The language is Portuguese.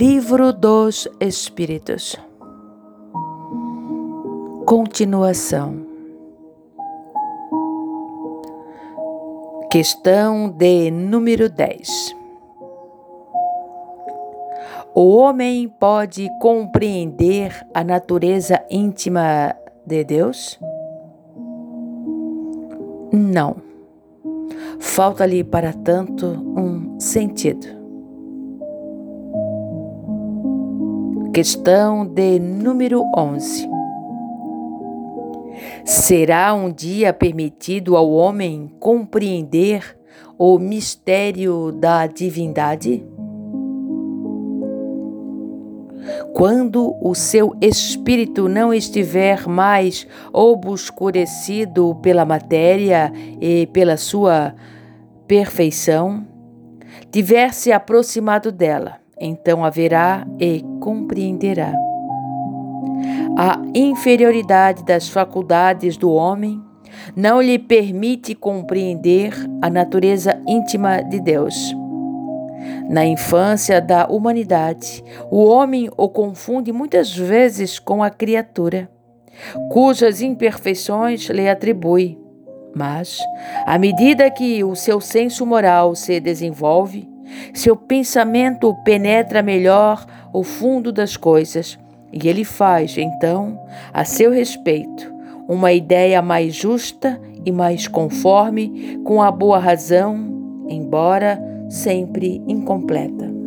Livro dos Espíritos. Continuação. Questão de número 10. O homem pode compreender a natureza íntima de Deus? Não. Falta-lhe, para tanto, um sentido. Questão de número 11. Será um dia permitido ao homem compreender o mistério da divindade? Quando o seu espírito não estiver mais obscurecido pela matéria e pela sua perfeição, tiver se aproximado dela, então haverá e compreenderá. A inferioridade das faculdades do homem não lhe permite compreender a natureza íntima de Deus. Na infância da humanidade, o homem o confunde muitas vezes com a criatura, cujas imperfeições lhe atribui. Mas, à medida que o seu senso moral se desenvolve, seu pensamento penetra melhor o fundo das coisas e ele faz, então, a seu respeito, uma ideia mais justa e mais conforme com a boa razão, embora sempre incompleta.